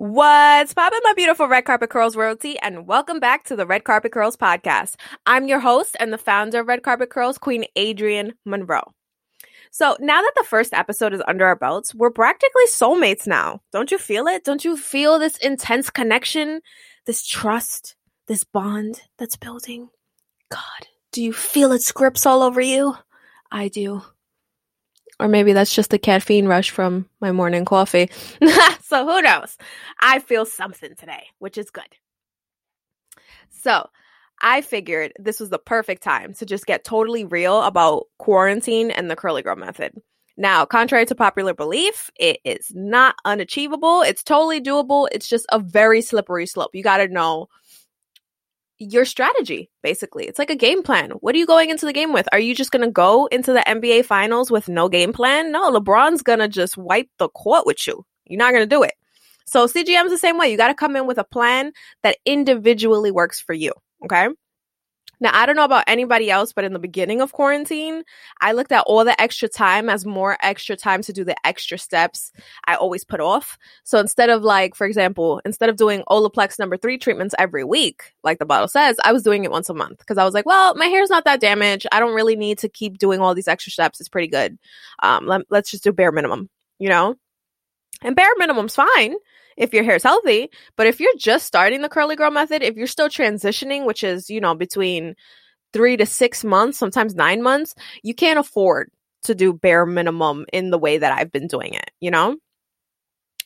What's poppin', my beautiful Red Carpet Curls royalty, and welcome back to the Red Carpet Curls podcast. I'm your host and the founder of Red Carpet Curls, Queen Adrienne Monroe. So now that the first episode is under our belts, we're practically soulmates now. Don't you feel it? Don't you feel this intense connection, this trust, this bond that's building? God, do you feel it grips all over you? I do. Or maybe that's just the caffeine rush from my morning coffee. so who knows? I feel something today, which is good. So I figured this was the perfect time to just get totally real about quarantine and the curly girl method. Now, contrary to popular belief, it is not unachievable. It's totally doable. It's just a very slippery slope. You got to know your strategy, basically. It's like a game plan. What are you going into the game with? Are you just going to go into the NBA finals with no game plan? No, LeBron's going to just wipe the court with you. You're not going to do it. So CGM is the same way. You got to come in with a plan that individually works for you. Okay. Now, I don't know about anybody else, but in the beginning of quarantine, I looked at all the extra time as more extra time to do the extra steps I always put off. So instead of like, for example, instead of doing Olaplex number three treatments every week, like the bottle says, I was doing it once a month because I was like, well, my hair's not that damaged. I don't really need to keep doing all these extra steps. It's pretty good. Um, let, let's just do bare minimum, you know? And bare minimum's fine if your hair is healthy. But if you're just starting the curly girl method, if you're still transitioning, which is, you know, between three to six months, sometimes nine months, you can't afford to do bare minimum in the way that I've been doing it, you know?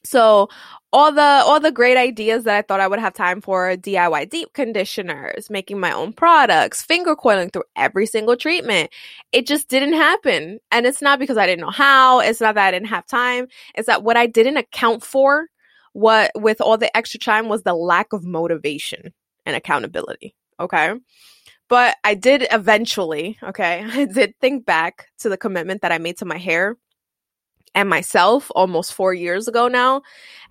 So all the all the great ideas that I thought I would have time for DIY deep conditioners, making my own products, finger coiling through every single treatment. It just didn't happen. And it's not because I didn't know how, it's not that I didn't have time, it's that what I didn't account for what with all the extra time was the lack of motivation and accountability. Okay. But I did eventually, okay, I did think back to the commitment that I made to my hair and myself almost four years ago now.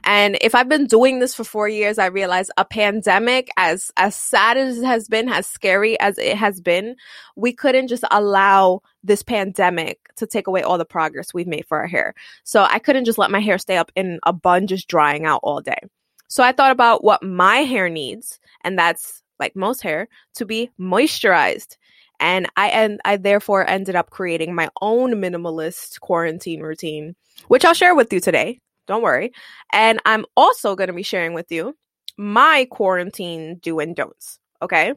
And if I've been doing this for four years, I realize a pandemic, as as sad as it has been, as scary as it has been, we couldn't just allow this pandemic to take away all the progress we've made for our hair. So I couldn't just let my hair stay up in a bun just drying out all day. So I thought about what my hair needs, and that's like most hair, to be moisturized and I and I therefore ended up creating my own minimalist quarantine routine, which I'll share with you today. Don't worry. And I'm also going to be sharing with you my quarantine do and don'ts. Okay.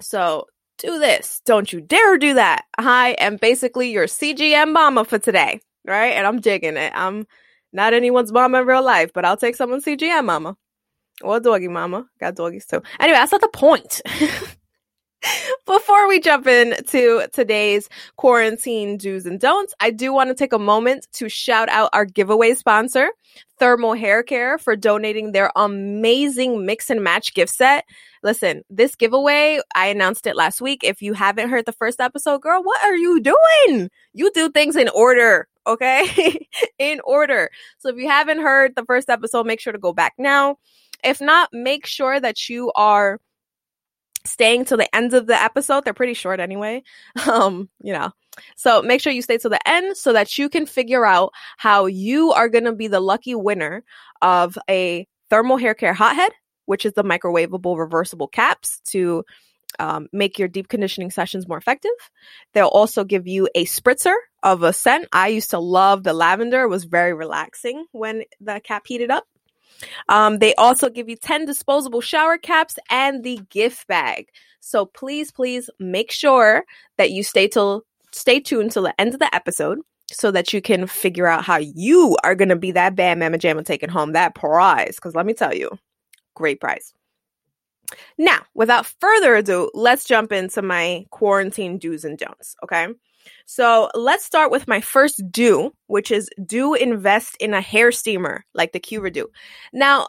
So do this. Don't you dare do that. I am basically your CGM mama for today. Right. And I'm digging it. I'm not anyone's mama in real life, but I'll take someone's CGM mama or doggy mama. Got doggies too. Anyway, that's not the point. Before we jump into today's quarantine do's and don'ts, I do want to take a moment to shout out our giveaway sponsor, Thermal Hair Care, for donating their amazing mix and match gift set. Listen, this giveaway, I announced it last week. If you haven't heard the first episode, girl, what are you doing? You do things in order, okay? in order. So if you haven't heard the first episode, make sure to go back now. If not, make sure that you are staying till the end of the episode. They're pretty short anyway. Um, you know. So make sure you stay till the end so that you can figure out how you are going to be the lucky winner of a thermal hair care hothead, which is the microwavable reversible caps to um, make your deep conditioning sessions more effective. They'll also give you a spritzer of a scent. I used to love the lavender. It was very relaxing when the cap heated up. Um, they also give you 10 disposable shower caps and the gift bag. So please, please make sure that you stay till stay tuned till the end of the episode so that you can figure out how you are gonna be that bad mama jamma taking home that prize. Cause let me tell you, great prize. Now, without further ado, let's jump into my quarantine do's and don'ts. Okay. So let's start with my first do, which is do invest in a hair steamer like the Qredew. Now,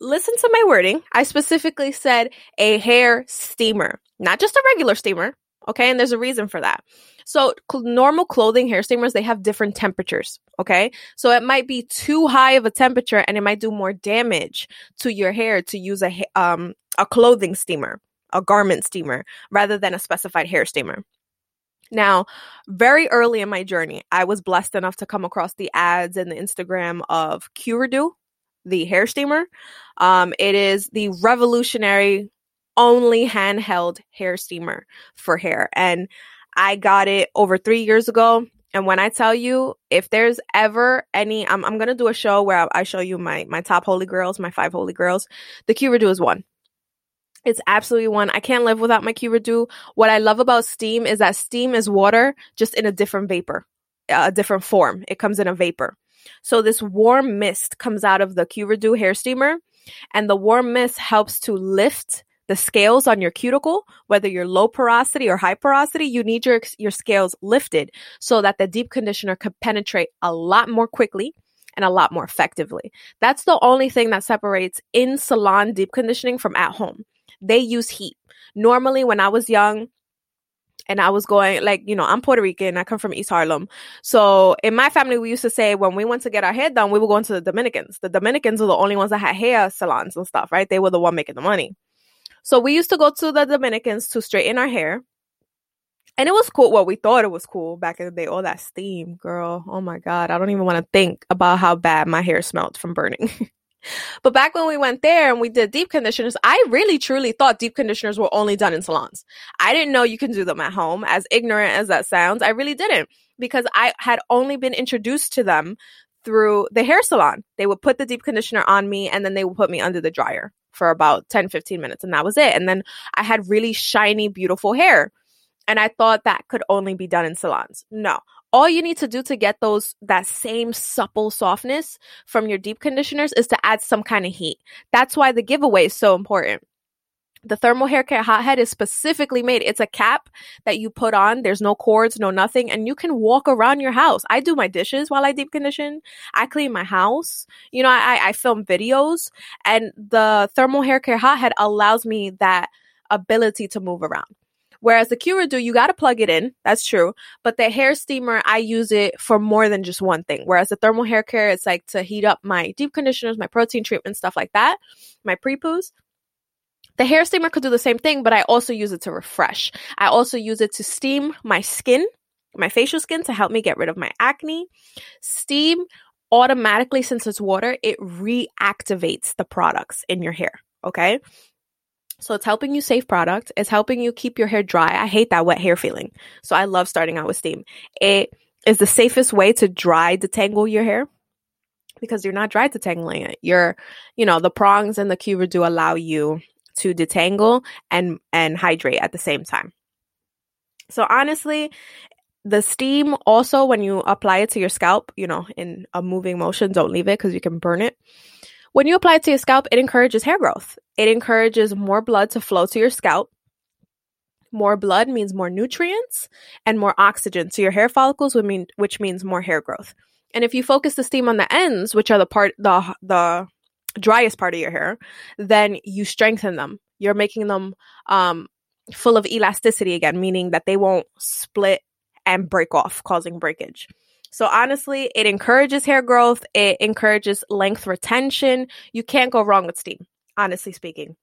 listen to my wording. I specifically said a hair steamer, not just a regular steamer. Okay. And there's a reason for that. So cl- normal clothing hair steamers, they have different temperatures. Okay. So it might be too high of a temperature and it might do more damage to your hair to use a, um, a clothing steamer, a garment steamer rather than a specified hair steamer. Now, very early in my journey, I was blessed enough to come across the ads and the Instagram of Qredew. the hair steamer. Um, it is the revolutionary only handheld hair steamer for hair. And I got it over three years ago. And when I tell you, if there's ever any, I'm, I'm going to do a show where I, show you my, my top holy girls, my five holy girls. The Qredew is one. It's absolutely one. I can't live without my Redo. What I love about steam is that steam is water just in a different vapor, a different form. It comes in a vapor. So this warm mist comes out of the Redo hair steamer and the warm mist helps to lift the scales on your cuticle, whether you're low porosity or high porosity, you need your, your scales lifted so that the deep conditioner can penetrate a lot more quickly and a lot more effectively. That's the only thing that separates in salon deep conditioning from at home. They use heat. Normally, when I was young, and I was going like, you know, I'm Puerto Rican, I come from East Harlem. So in my family, we used to say when we went to get our hair done, we were going to the Dominicans. The Dominicans were the only ones that had hair salons and stuff, right? They were the one making the money. So we used to go to the Dominicans to straighten our hair. And it was cool. Well, we thought it was cool back in the day. All that steam, girl. Oh my God. I don't even want to think about how bad my hair smelled from burning. but back when we went there and we did deep conditioners, I really truly thought deep conditioners were only done in salons. I didn't know you can do them at home. As ignorant as that sounds, I really didn't because I had only been introduced to them through the hair salon. They would put the deep conditioner on me and then they would put me under the dryer for about 10, 15 minutes. And that was it. And then I had really shiny, beautiful hair. And I thought that could only be done in salons. No. All you need to do to get those that same supple softness from your deep conditioners is to add some kind of heat. That's why the giveaway is so important. The thermal hair care hothead is specifically made. It's a cap that you put on. There's no cords, no nothing, and you can walk around your house. I do my dishes while I deep condition. I clean my house. You know, I, I film videos, and the thermal hair care hothead allows me that ability to move around. Whereas the Qredew, you got to plug it in. That's true. But the hair steamer, I use it for more than just one thing. Whereas the thermal hair care, it's like to heat up my deep conditioners, my protein treatment, stuff like that, my pre poos. The hair steamer could do the same thing, but I also use it to refresh. I also use it to steam my skin, my facial skin to help me get rid of my acne. Steam automatically, since it's water, it reactivates the products in your hair. Okay. So it's helping you save product. It's helping you keep your hair dry. I hate that wet hair feeling. So I love starting out with steam. It is the safest way to dry detangle your hair because you're not dry detangling it. You're, you know, the prongs and the Q do allow you to detangle and and hydrate at the same time. So honestly, the steam also when you apply it to your scalp, you know, in a moving motion, don't leave it because you can burn it. When you apply it to your scalp, it encourages hair growth. It encourages more blood to flow to your scalp. More blood means more nutrients and more oxygen to your hair follicles, which, mean, which means more hair growth. And if you focus the steam on the ends, which are the part the the driest part of your hair, then you strengthen them. You're making them um, full of elasticity again, meaning that they won't split and break off, causing breakage. So honestly, it encourages hair growth. It encourages length retention. You can't go wrong with steam, honestly speaking.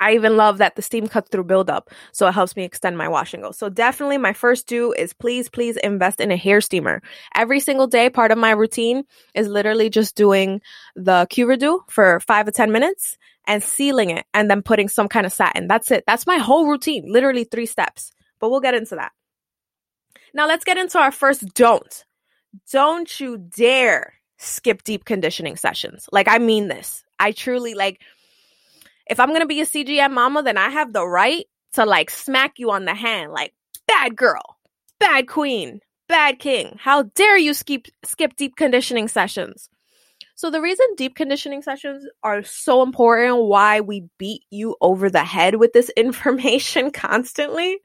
I even love that the steam cuts through buildup, so it helps me extend my wash and go. So definitely my first do is please, please invest in a hair steamer. Every single day, part of my routine is literally just doing the Qredew for five to 10 minutes and sealing it and then putting some kind of satin. That's it. That's my whole routine, literally three steps, but we'll get into that. Now let's get into our first don't. Don't you dare skip deep conditioning sessions. Like I mean this. I truly like if I'm gonna be a CGM mama, then I have the right to like smack you on the hand, like bad girl, bad queen, bad king. How dare you skip skip deep conditioning sessions? So the reason deep conditioning sessions are so important, why we beat you over the head with this information constantly,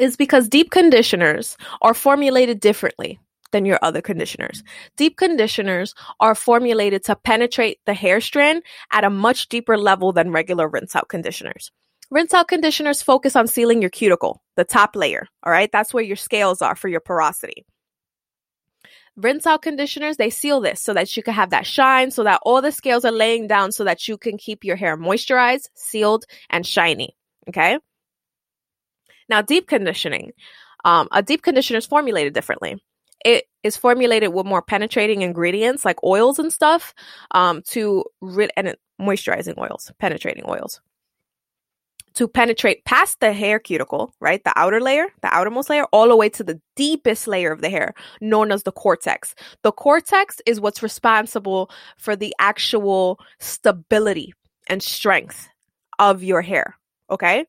is because deep conditioners are formulated differently than your other conditioners. Deep conditioners are formulated to penetrate the hair strand at a much deeper level than regular rinse out conditioners. Rinse out conditioners focus on sealing your cuticle, the top layer. All right. That's where your scales are for your porosity. Rinse out conditioners, they seal this so that you can have that shine, so that all the scales are laying down so that you can keep your hair moisturized, sealed, and shiny. Okay. Now, deep conditioning. Um, a deep conditioner is formulated differently. It is formulated with more penetrating ingredients like oils and stuff um, to rid and moisturizing oils, penetrating oils to penetrate past the hair cuticle, right? The outer layer, the outermost layer, all the way to the deepest layer of the hair, known as the cortex. The cortex is what's responsible for the actual stability and strength of your hair. Okay.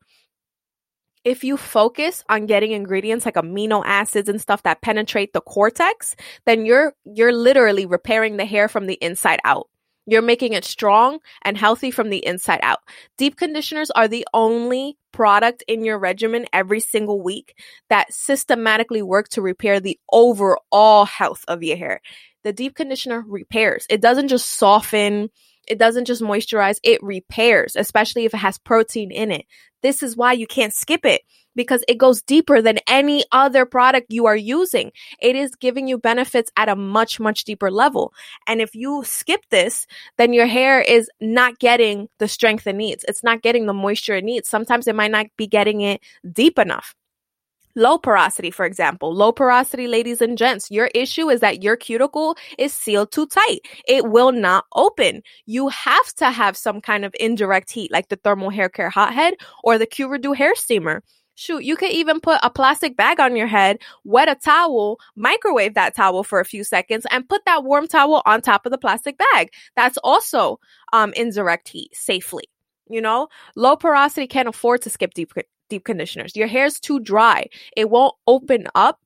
If you focus on getting ingredients like amino acids and stuff that penetrate the cortex, then you're you're literally repairing the hair from the inside out. You're making it strong and healthy from the inside out. Deep conditioners are the only product in your regimen every single week that systematically work to repair the overall health of your hair. The deep conditioner repairs. It doesn't just soften, it doesn't just moisturize, it repairs, especially if it has protein in it. This is why you can't skip it because it goes deeper than any other product you are using. It is giving you benefits at a much, much deeper level. And if you skip this, then your hair is not getting the strength it needs. It's not getting the moisture it needs. Sometimes it might not be getting it deep enough. Low porosity, for example. Low porosity, ladies and gents, your issue is that your cuticle is sealed too tight. It will not open. You have to have some kind of indirect heat, like the thermal hair care hothead or the Q hair steamer. Shoot, you could even put a plastic bag on your head, wet a towel, microwave that towel for a few seconds, and put that warm towel on top of the plastic bag. That's also um, indirect heat safely. You know, low porosity can't afford to skip deep deep conditioners. Your hair's too dry. It won't open up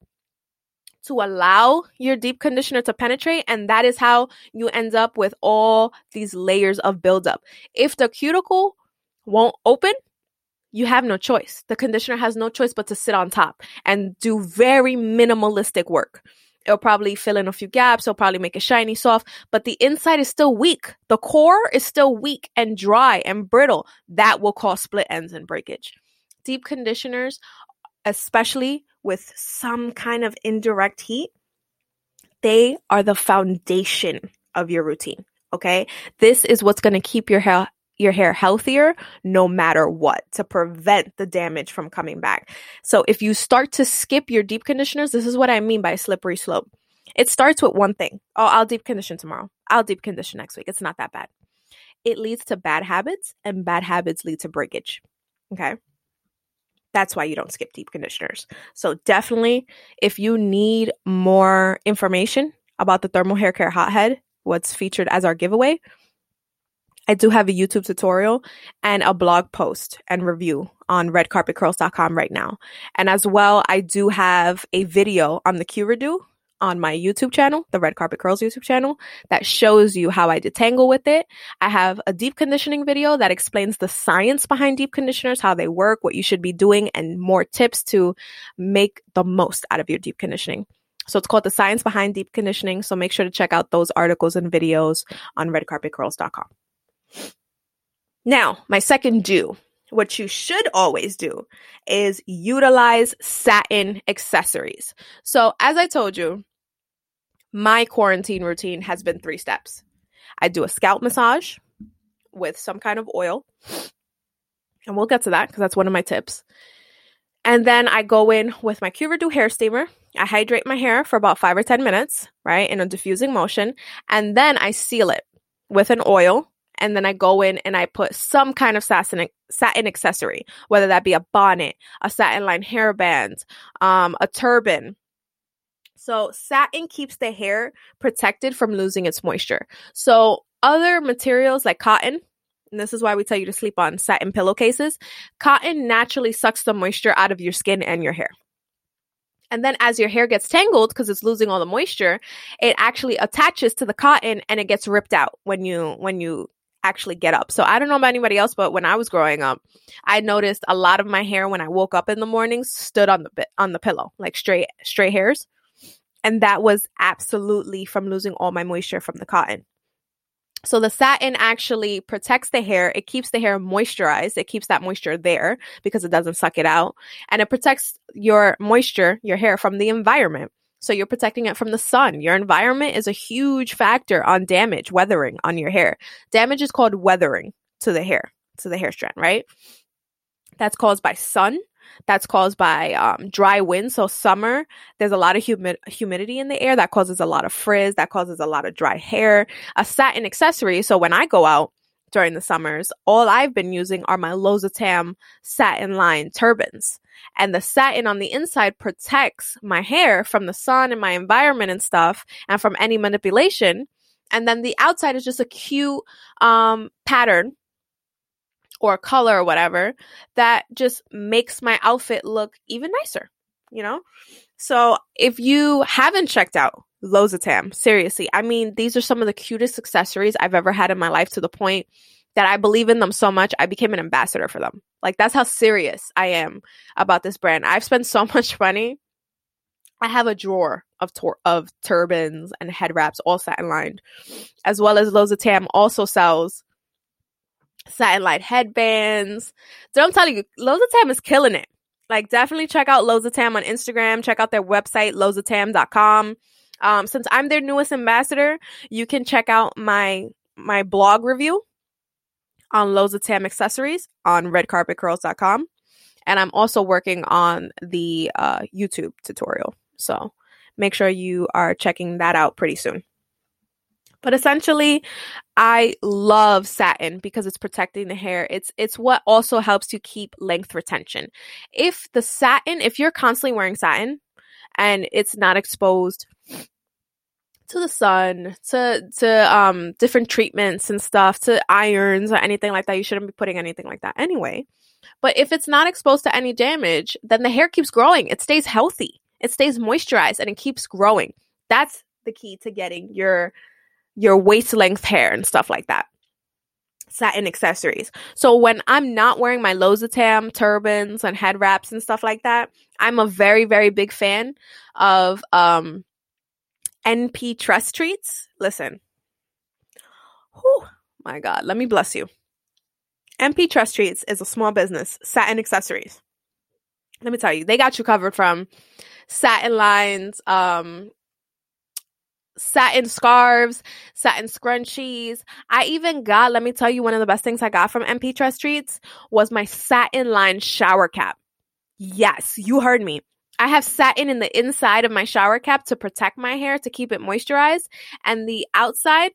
to allow your deep conditioner to penetrate. And that is how you end up with all these layers of buildup. If the cuticle won't open, you have no choice. The conditioner has no choice but to sit on top and do very minimalistic work. It'll probably fill in a few gaps. It'll probably make it shiny, soft, but the inside is still weak. The core is still weak and dry and brittle. That will cause split ends and breakage. Deep conditioners, especially with some kind of indirect heat, they are the foundation of your routine. Okay. This is what's going to keep your hair your hair healthier no matter what to prevent the damage from coming back. So if you start to skip your deep conditioners, this is what I mean by slippery slope. It starts with one thing. Oh, I'll deep condition tomorrow. I'll deep condition next week. It's not that bad. It leads to bad habits and bad habits lead to breakage. Okay. That's why you don't skip deep conditioners. So definitely if you need more information about the thermal hair care hothead, what's featured as our giveaway, I do have a YouTube tutorial and a blog post and review on redcarpetcurls.com right now. And as well, I do have a video on the Q on my YouTube channel, the Red Carpet Curls YouTube channel, that shows you how I detangle with it. I have a deep conditioning video that explains the science behind deep conditioners, how they work, what you should be doing, and more tips to make the most out of your deep conditioning. So it's called The Science Behind Deep Conditioning. So make sure to check out those articles and videos on redcarpetcurls.com. Now, my second do, what you should always do is utilize satin accessories. So, as I told you, my quarantine routine has been three steps. I do a scalp massage with some kind of oil, and we'll get to that because that's one of my tips. And then I go in with my Q hair steamer. I hydrate my hair for about five or 10 minutes, right, in a diffusing motion. And then I seal it with an oil and then I go in and I put some kind of satin satin accessory, whether that be a bonnet, a satin lined hairband, um, a turban. So satin keeps the hair protected from losing its moisture. So other materials like cotton, and this is why we tell you to sleep on satin pillowcases, cotton naturally sucks the moisture out of your skin and your hair. And then as your hair gets tangled because it's losing all the moisture, it actually attaches to the cotton and it gets ripped out when you when you actually get up. So I don't know about anybody else, but when I was growing up, I noticed a lot of my hair when I woke up in the mornings stood on the on the pillow, like straight straight hairs. And that was absolutely from losing all my moisture from the cotton. So the satin actually protects the hair. It keeps the hair moisturized. It keeps that moisture there because it doesn't suck it out. And it protects your moisture, your hair from the environment. So you're protecting it from the sun. Your environment is a huge factor on damage, weathering on your hair. Damage is called weathering to the hair, to the hair strand, right? That's caused by sun, that's caused by um, dry wind. So summer, there's a lot of humi- humidity in the air that causes a lot of frizz, that causes a lot of dry hair. A satin accessory. So when I go out during the summers, all I've been using are my Loza Tam satin lined turbans. And the satin on the inside protects my hair from the sun and my environment and stuff and from any manipulation. And then the outside is just a cute um, pattern or color or whatever that just makes my outfit look even nicer, you know? So if you haven't checked out Loza Tam, seriously, I mean, these are some of the cutest accessories I've ever had in my life to the point that I believe in them so much, I became an ambassador for them. Like that's how serious I am about this brand. I've spent so much money. I have a drawer of tor- of turbans and head wraps, all satin lined, as well as Loza Tam also sells satin light headbands. So I'm telling you, Loza Tam is killing it. Like definitely check out Loza Tam on Instagram. Check out their website, lozatam.com. Um, since I'm their newest ambassador, you can check out my my blog review on Loza Tam accessories on redcarpetcurls.com. And I'm also working on the uh, YouTube tutorial. So make sure you are checking that out pretty soon. But essentially, I love satin because it's protecting the hair. It's it's what also helps you keep length retention. If the satin, if you're constantly wearing satin and it's not exposed to the sun, to to um different treatments and stuff, to irons or anything like that, you shouldn't be putting anything like that anyway. But if it's not exposed to any damage, then the hair keeps growing. It stays healthy. It stays moisturized and it keeps growing. That's the key to getting your your waist length hair and stuff like that. Satin accessories. So when I'm not wearing my Loza Tam turbans and head wraps and stuff like that, I'm a very, very big fan of um NP Tress Treats. Listen. Whew, my God, let me bless you. NP Tress Treats is a small business, satin accessories. Let me tell you, they got you covered from satin lines, um, satin scarves, satin scrunchies. I even got, let me tell you, one of the best things I got from NP Tress Treats was my satin lined shower cap. Yes, you heard me. I have satin in the inside of my shower cap to protect my hair to keep it moisturized, and the outside,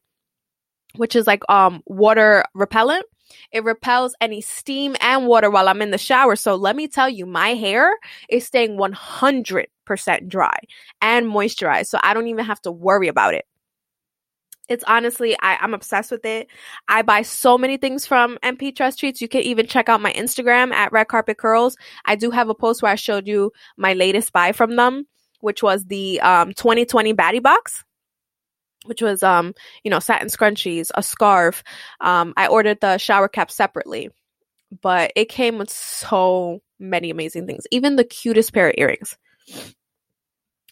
which is like um water repellent, it repels any steam and water while I'm in the shower. So let me tell you, my hair is staying 100% dry and moisturized. So I don't even have to worry about it. It's honestly, I, I'm obsessed with it. I buy so many things from NP Tress Treats. You can even check out my Instagram at Red Carpet Curls. I do have a post where I showed you my latest buy from them, which was the um, 2020 Baddie Box which was um you know satin scrunchies a scarf um i ordered the shower cap separately but it came with so many amazing things even the cutest pair of earrings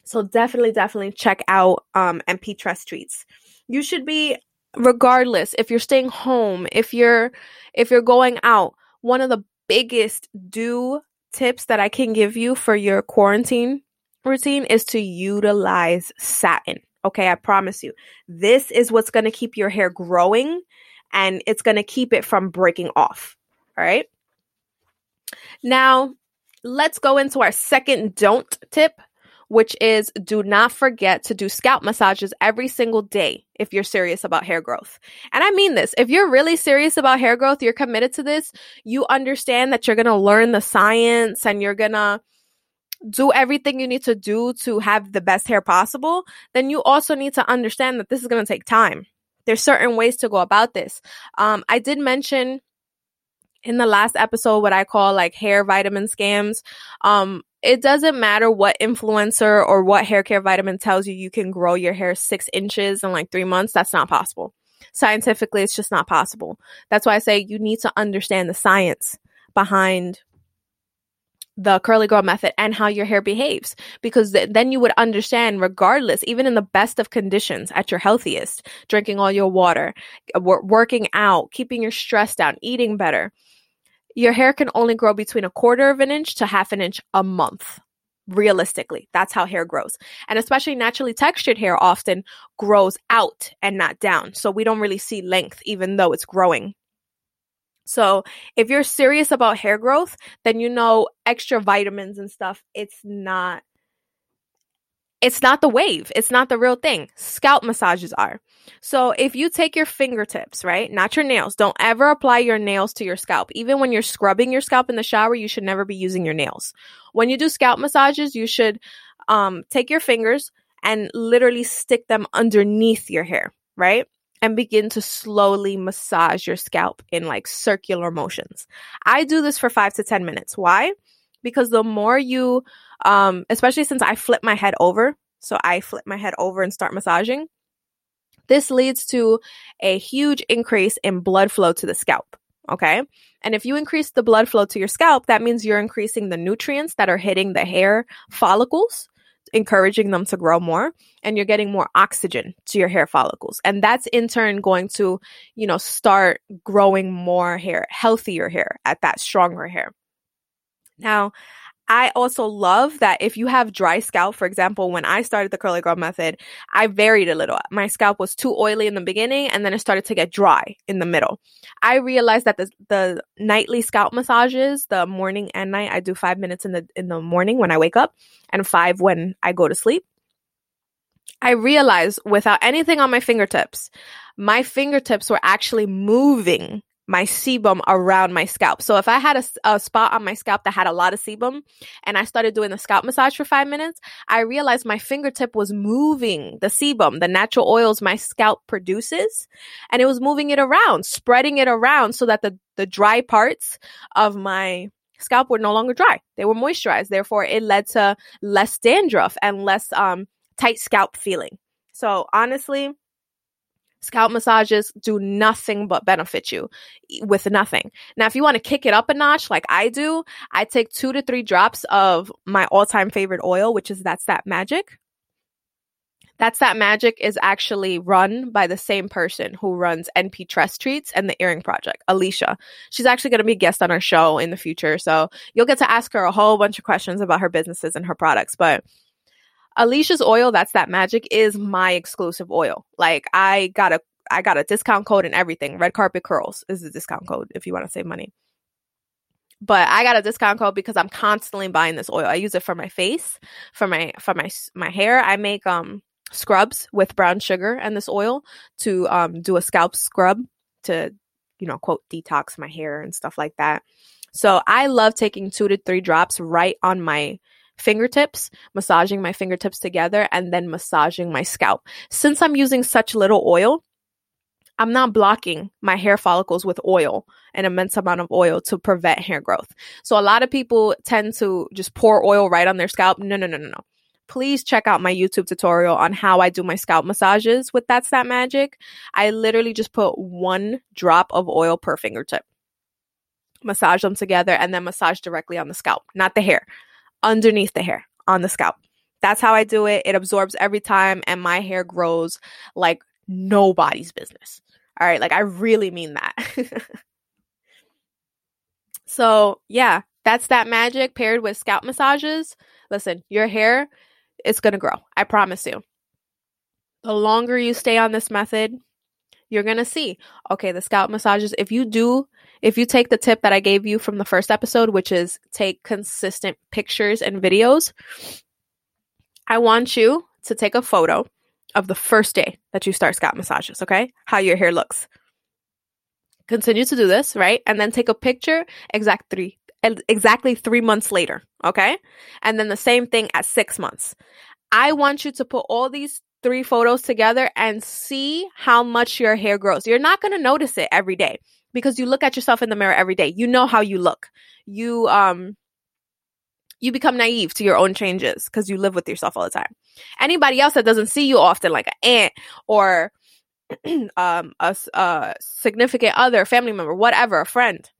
so definitely definitely check out um np tress treats you should be regardless if you're staying home if you're if you're going out one of the biggest do tips that i can give you for your quarantine routine is to utilize satin Okay, I promise you. This is what's going to keep your hair growing and it's going to keep it from breaking off. All right. Now, let's go into our second don't tip, which is do not forget to do scalp massages every single day if you're serious about hair growth. And I mean this. If you're really serious about hair growth, you're committed to this, you understand that you're going to learn the science and you're going to do everything you need to do to have the best hair possible, then you also need to understand that this is going to take time. There's certain ways to go about this. Um, I did mention in the last episode what I call like hair vitamin scams. Um, it doesn't matter what influencer or what hair care vitamin tells you you can grow your hair six inches in like three months. That's not possible. Scientifically, it's just not possible. That's why I say you need to understand the science behind the curly girl method and how your hair behaves because th- then you would understand regardless even in the best of conditions at your healthiest drinking all your water w- working out keeping your stress down eating better your hair can only grow between a quarter of an inch to half an inch a month realistically. That's how hair grows. And especially naturally textured hair often grows out and not down. So we don't really see length even though it's growing. So, if you're serious about hair growth, then you know extra vitamins and stuff, it's not it's not the wave. It's not the real thing. Scalp massages are. So if you take your fingertips, right? Not your nails. Don't ever apply your nails to your scalp. Even when you're scrubbing your scalp in the shower, you should never be using your nails. When you do scalp massages, you should um, take your fingers and literally stick them underneath your hair, right? And begin to slowly massage your scalp in like circular motions. I do this for five to 10 minutes. Why? Because the more you um, especially since I flip my head over. So I flip my head over and start massaging. This leads to a huge increase in blood flow to the scalp. Okay. And if you increase the blood flow to your scalp, that means you're increasing the nutrients that are hitting the hair follicles, encouraging them to grow more. And you're getting more oxygen to your hair follicles. And that's in turn going to, you know, start growing more hair, healthier hair at that stronger hair. Now, I also love that if you have dry scalp, for example, when I started the curly girl method, I varied a little. My scalp was too oily in the beginning and then it started to get dry in the middle. I realized that the, the nightly scalp massages, the morning and night, I do five minutes in the, in the morning when I wake up and five when I go to sleep. I realized without anything on my fingertips, my fingertips were actually moving my sebum around my scalp. So if I had a, a, spot on my scalp that had a lot of sebum and I started doing the scalp massage for five minutes, I realized my fingertip was moving the sebum, the natural oils my scalp produces, and it was moving it around, spreading it around so that the, the dry parts of my scalp were no longer dry. They were moisturized. Therefore, it led to less dandruff and less um, tight scalp feeling. So honestly, Scalp massages do nothing but benefit you with nothing. Now, if you want to kick it up a notch like I do, I take two to three drops of my all time favorite oil, which is That's That Magic. That's That Magic is actually run by the same person who runs NP Tress Treats and the Earring Project, Alicia. She's actually going to be a guest on our show in the future. So you'll get to ask her a whole bunch of questions about her businesses and her products. But Alicia's oil, that's that magic, is my exclusive oil. Like I got a I got a discount code and everything. Red carpet curls is the discount code if you want to save money. But I got a discount code because I'm constantly buying this oil. I use it for my face, for my for my my hair. I make um scrubs with brown sugar and this oil to um do a scalp scrub to you know quote detox my hair and stuff like that. So I love taking 2 to 3 drops right on my fingertips, massaging my fingertips together, and then massaging my scalp. Since I'm using such little oil, I'm not blocking my hair follicles with oil, an immense amount of oil to prevent hair growth. So a lot of people tend to just pour oil right on their scalp. No, no, no, no, no. Please check out my YouTube tutorial on how I do my scalp massages with That's That Magic. I literally just put one drop of oil per fingertip, massage them together, and then massage directly on the scalp, not the hair underneath the hair on the scalp. That's how I do it. It absorbs every time and my hair grows like nobody's business. All right, like I really mean that. so, yeah, that's that magic paired with scalp massages. Listen, your hair is going to grow. I promise you. The longer you stay on this method, you're going to see, okay, the scalp massages, if you do if you take the tip that I gave you from the first episode, which is take consistent pictures and videos, I want you to take a photo of the first day that you start scalp massages, okay? How your hair looks. Continue to do this, right? And then take a picture exact three exactly 3 months later, okay? And then the same thing at 6 months. I want you to put all these three photos together and see how much your hair grows. You're not going to notice it every day because you look at yourself in the mirror every day. You know how you look. You um you become naive to your own changes because you live with yourself all the time. Anybody else that doesn't see you often, like an aunt or um, a, a significant other, family member, whatever, a friend,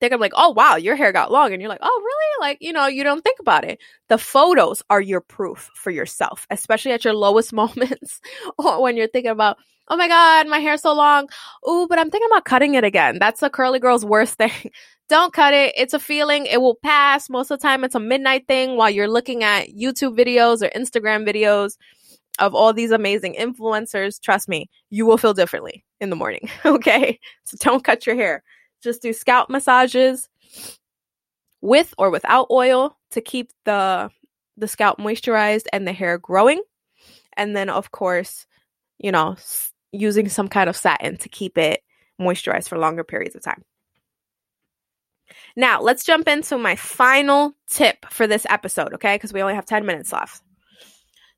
gonna be like, oh wow, your hair got long, and you're like, oh really? Like you know, you don't think about it. The photos are your proof for yourself, especially at your lowest moments, or when you're thinking about, oh my god, my hair's so long. Ooh, but I'm thinking about cutting it again. That's a curly girl's worst thing. don't cut it. It's a feeling. It will pass. Most of the time, it's a midnight thing while you're looking at YouTube videos or Instagram videos of all these amazing influencers. Trust me, you will feel differently in the morning. Okay, so don't cut your hair just do scalp massages with or without oil to keep the the scalp moisturized and the hair growing. And then of course, you know, using some kind of satin to keep it moisturized for longer periods of time. Now, let's jump into my final tip for this episode, okay? Because we only have 10 minutes left.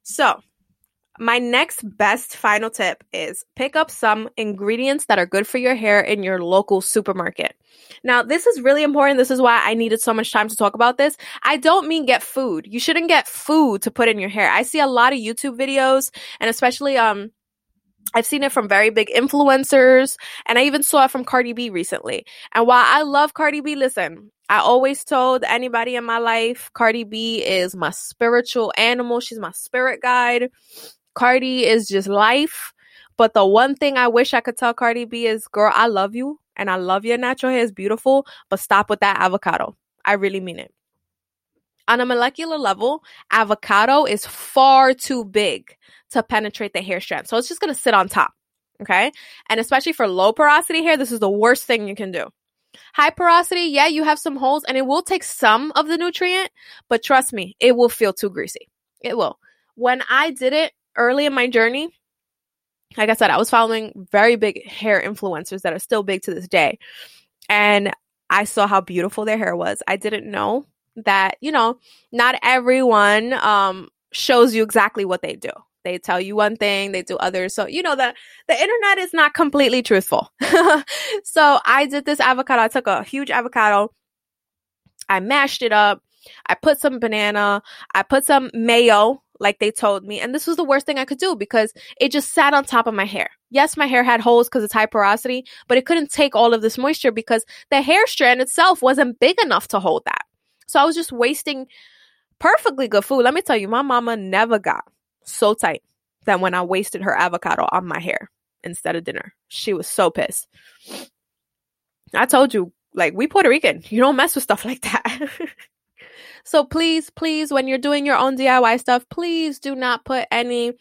So, my next best final tip is pick up some ingredients that are good for your hair in your local supermarket. Now, this is really important. This is why I needed so much time to talk about this. I don't mean get food. You shouldn't get food to put in your hair. I see a lot of YouTube videos and especially um I've seen it from very big influencers, and I even saw it from Cardi B recently. And while I love Cardi B, listen, I always told anybody in my life, Cardi B is my spiritual animal. She's my spirit guide. Cardi is just life. But the one thing I wish I could tell Cardi B is, girl, I love you and I love your natural hair is beautiful, but stop with that avocado. I really mean it. On a molecular level, avocado is far too big to penetrate the hair strand. So it's just going to sit on top. Okay. And especially for low porosity hair, this is the worst thing you can do. High porosity, yeah, you have some holes and it will take some of the nutrient, but trust me, it will feel too greasy. It will. When I did it early in my journey, like I said, I was following very big hair influencers that are still big to this day. And I saw how beautiful their hair was. I didn't know that, you know, not everyone um, shows you exactly what they do. They tell you one thing, they do others. So, you know, the, the internet is not completely truthful. so I did this avocado. I took a huge avocado. I mashed it up. I put some banana. I put some mayo, like they told me. And this was the worst thing I could do because it just sat on top of my hair. Yes, my hair had holes because it's high porosity, but it couldn't take all of this moisture because the hair strand itself wasn't big enough to hold that. So I was just wasting perfectly good food. Let me tell you, my mama never got so tight that when I wasted her avocado on my hair instead of dinner, she was so pissed. I told you, like, we Puerto Rican, you don't mess with stuff like that. so please, please, when you're doing your own DIY stuff, please do not put any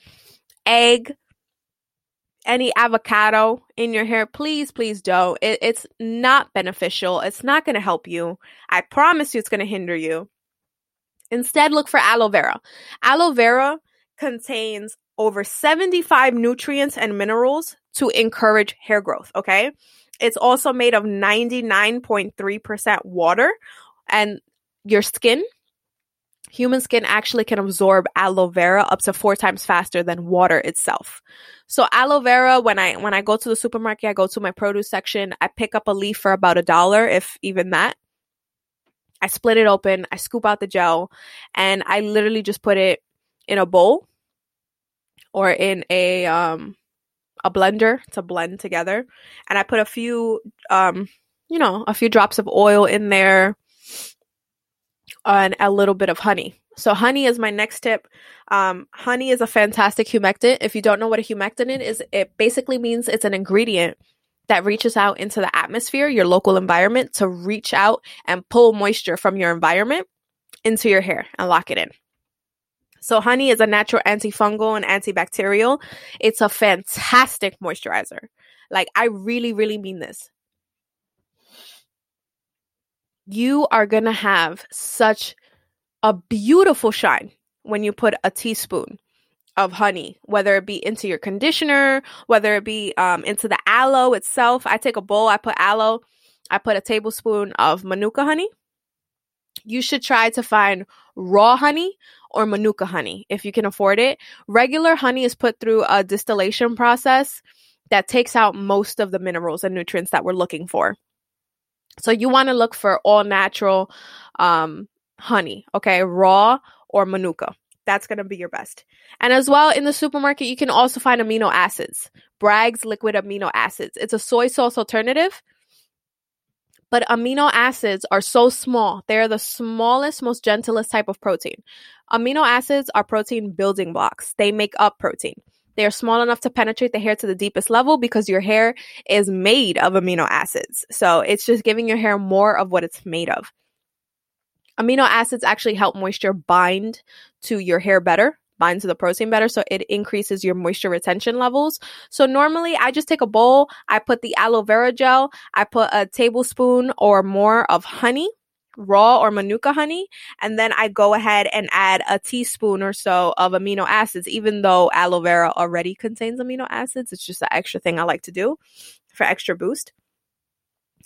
egg, any avocado in your hair. Please, please don't. It, it's not beneficial. It's not going to help you. I promise you it's going to hinder you. Instead, look for aloe vera. Aloe vera contains over 75 nutrients and minerals to encourage hair growth. Okay. It's also made of 99.3% water and your skin, human skin actually can absorb aloe vera up to four times faster than water itself. So aloe vera, when I, when I go to the supermarket, I go to my produce section, I pick up a leaf for about a dollar, if even that. I split it open, I scoop out the gel, and I literally just put it in a bowl or in a um a blender to blend together. And I put a few um you know, a few drops of oil in there and a little bit of honey. So honey is my next tip. Um, honey is a fantastic humectant. If you don't know what a humectant is, it basically means it's an ingredient that reaches out into the atmosphere, your local environment, to reach out and pull moisture from your environment into your hair and lock it in. So honey is a natural antifungal and antibacterial. It's a fantastic moisturizer. Like I really, really mean this. You are going to have such a beautiful shine when you put a teaspoon of honey, whether it be into your conditioner, whether it be um, into the aloe itself. I take a bowl, I put aloe, I put a tablespoon of manuka honey. You should try to find raw honey or manuka honey if you can afford it. Regular honey is put through a distillation process that takes out most of the minerals and nutrients that we're looking for. So you want to look for all natural um, honey, okay, raw or manuka. That's going to be your best. And as well, in the supermarket, you can also find amino acids. Bragg's liquid amino acids. It's a soy sauce alternative but amino acids are so small. They're the smallest, most gentlest type of protein. Amino acids are protein building blocks. They make up protein. They are small enough to penetrate the hair to the deepest level because your hair is made of amino acids. So it's just giving your hair more of what it's made of. Amino acids actually help moisture bind to your hair better bind to the protein better. So it increases your moisture retention levels. So normally I just take a bowl, I put the aloe vera gel, I put a tablespoon or more of honey raw or manuka honey and then I go ahead and add a teaspoon or so of amino acids even though aloe vera already contains amino acids. It's just an extra thing I like to do for extra boost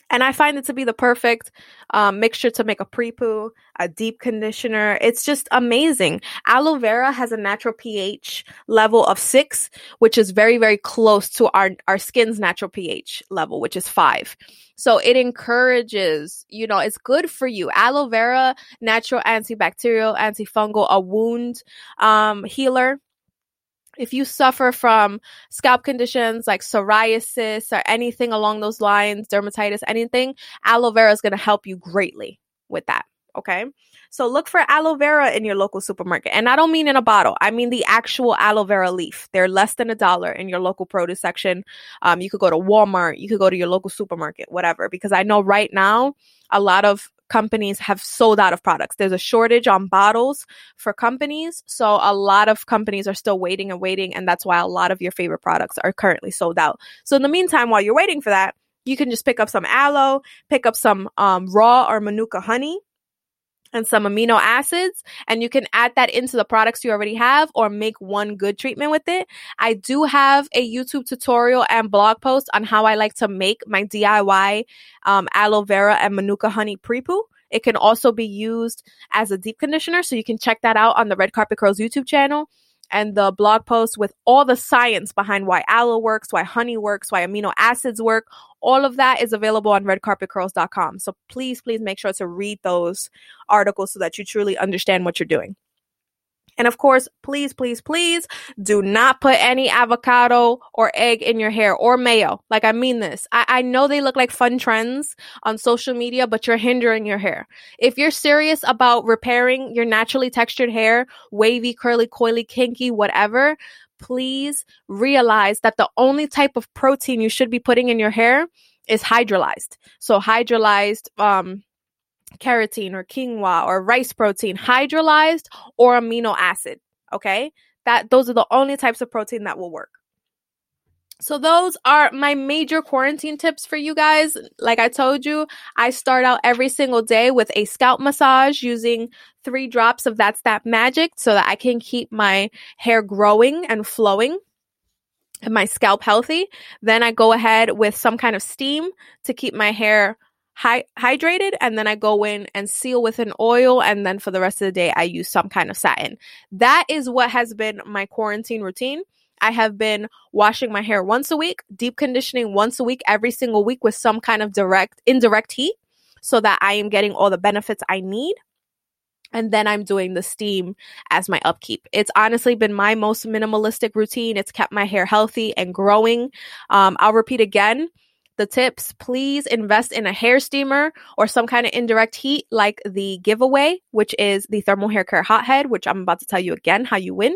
and I find it to be the perfect um, mixture to make a pre poo, a deep conditioner. It's just amazing. Aloe vera has a natural pH level of six, which is very, very close to our, our skin's natural pH level, which is five. So it encourages, you know, it's good for you. Aloe vera, natural antibacterial, antifungal, a wound um, healer if you suffer from scalp conditions like psoriasis or anything along those lines, dermatitis, anything, aloe vera is going to help you greatly with that. Okay. So look for aloe vera in your local supermarket. And I don't mean in a bottle. I mean the actual aloe vera leaf. They're less than a dollar in your local produce section. Um, you could go to Walmart. You could go to your local supermarket, whatever. Because I know right now a lot of companies have sold out of products. There's a shortage on bottles for companies. So a lot of companies are still waiting and waiting. And that's why a lot of your favorite products are currently sold out. So in the meantime, while you're waiting for that, you can just pick up some aloe, pick up some um, raw or manuka honey and some amino acids and you can add that into the products you already have or make one good treatment with it. I do have a YouTube tutorial and blog post on how I like to make my DIY um, aloe vera and manuka honey pre-poo. It can also be used as a deep conditioner, so you can check that out on the Red Carpet Curls YouTube channel and the blog post with all the science behind why aloe works, why honey works, why amino acids work. All of that is available on redcarpetcurls.com. So please, please make sure to read those articles so that you truly understand what you're doing. And of course, please, please, please do not put any avocado or egg in your hair or mayo. Like, I mean this. I, I know they look like fun trends on social media, but you're hindering your hair. If you're serious about repairing your naturally textured hair, wavy, curly, coily, kinky, whatever, please realize that the only type of protein you should be putting in your hair is hydrolyzed. So hydrolyzed, um, keratin or quinoa or rice protein, hydrolyzed or amino acid. Okay. That those are the only types of protein that will work. So those are my major quarantine tips for you guys. Like I told you, I start out every single day with a scalp massage using three drops of That's That Magic so that I can keep my hair growing and flowing and my scalp healthy. Then I go ahead with some kind of steam to keep my hair hy- hydrated and then I go in and seal with an oil and then for the rest of the day I use some kind of satin. That is what has been my quarantine routine. I have been washing my hair once a week, deep conditioning once a week, every single week with some kind of direct, indirect heat so that I am getting all the benefits I need. And then I'm doing the steam as my upkeep. It's honestly been my most minimalistic routine. It's kept my hair healthy and growing. Um, I'll repeat again the tips, please invest in a hair steamer or some kind of indirect heat like the giveaway, which is the thermal hair care Hot Head, which I'm about to tell you again how you win.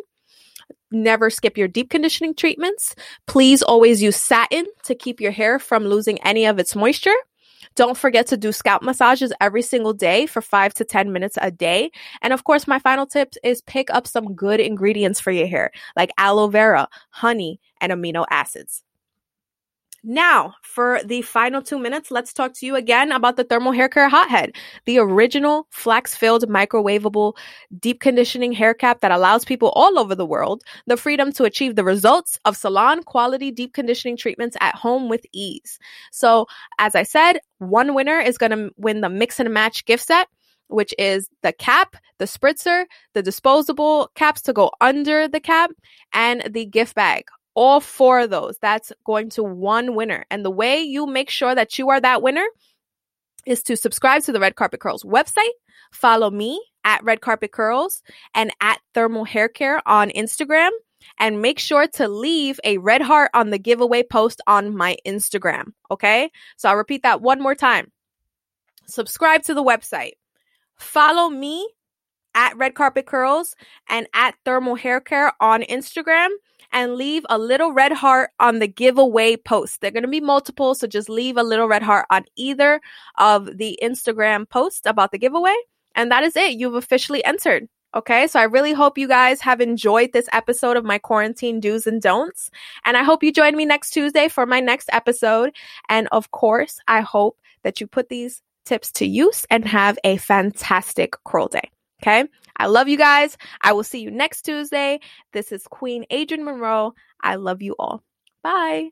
Never skip your deep conditioning treatments. Please always use satin to keep your hair from losing any of its moisture. Don't forget to do scalp massages every single day for five to 10 minutes a day. And of course, my final tip is pick up some good ingredients for your hair, like aloe vera, honey, and amino acids. Now, for the final two minutes, let's talk to you again about the Thermal Hair Care Hot Head, the original flax filled microwavable deep conditioning hair cap that allows people all over the world the freedom to achieve the results of salon quality deep conditioning treatments at home with ease. So, as I said, one winner is going to win the mix and match gift set which is the cap, the spritzer, the disposable caps to go under the cap, and the gift bag all four of those. That's going to one winner. And the way you make sure that you are that winner is to subscribe to the Red Carpet Curls website, follow me at Red Carpet Curls and at Thermal Hair Care on Instagram, and make sure to leave a red heart on the giveaway post on my Instagram. Okay. So I'll repeat that one more time. Subscribe to the website, follow me at Red Carpet Curls and at Thermal Hair Care on Instagram and leave a little red heart on the giveaway post. They're going to be multiple, so just leave a little red heart on either of the Instagram post about the giveaway. And that is it. You've officially entered. Okay, so I really hope you guys have enjoyed this episode of my quarantine do's and don'ts. And I hope you join me next Tuesday for my next episode. And of course, I hope that you put these tips to use and have a fantastic curl day. Okay. I love you guys. I will see you next Tuesday. This is Queen Adrian Monroe. I love you all. Bye.